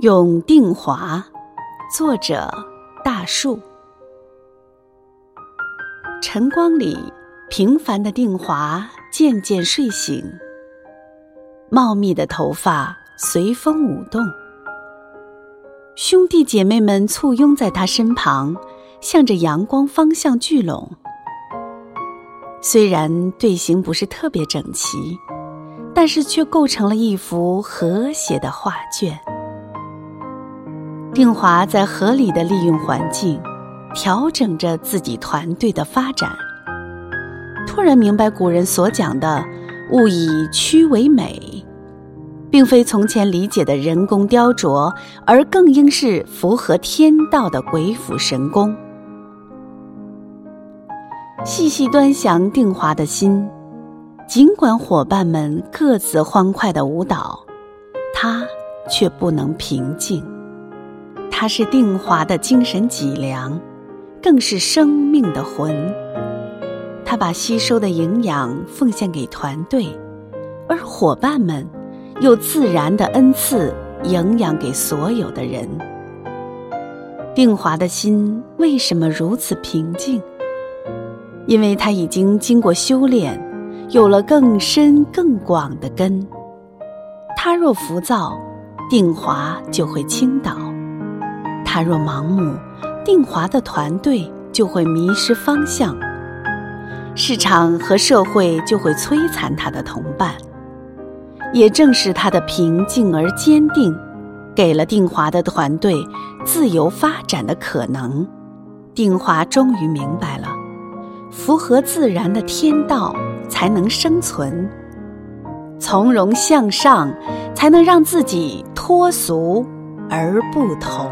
永定华，作者大树。晨光里，平凡的定华渐渐睡醒，茂密的头发随风舞动。兄弟姐妹们簇拥在他身旁，向着阳光方向聚拢。虽然队形不是特别整齐，但是却构成了一幅和谐的画卷。定华在合理的利用环境，调整着自己团队的发展。突然明白古人所讲的“物以曲为美”，并非从前理解的人工雕琢，而更应是符合天道的鬼斧神工。细细端详定华的心，尽管伙伴们各自欢快的舞蹈，他却不能平静。它是定华的精神脊梁，更是生命的魂。他把吸收的营养奉献给团队，而伙伴们又自然的恩赐营养给所有的人。定华的心为什么如此平静？因为他已经经过修炼，有了更深更广的根。他若浮躁，定华就会倾倒。他若盲目，定华的团队就会迷失方向，市场和社会就会摧残他的同伴。也正是他的平静而坚定，给了定华的团队自由发展的可能。定华终于明白了，符合自然的天道才能生存，从容向上才能让自己脱俗而不同。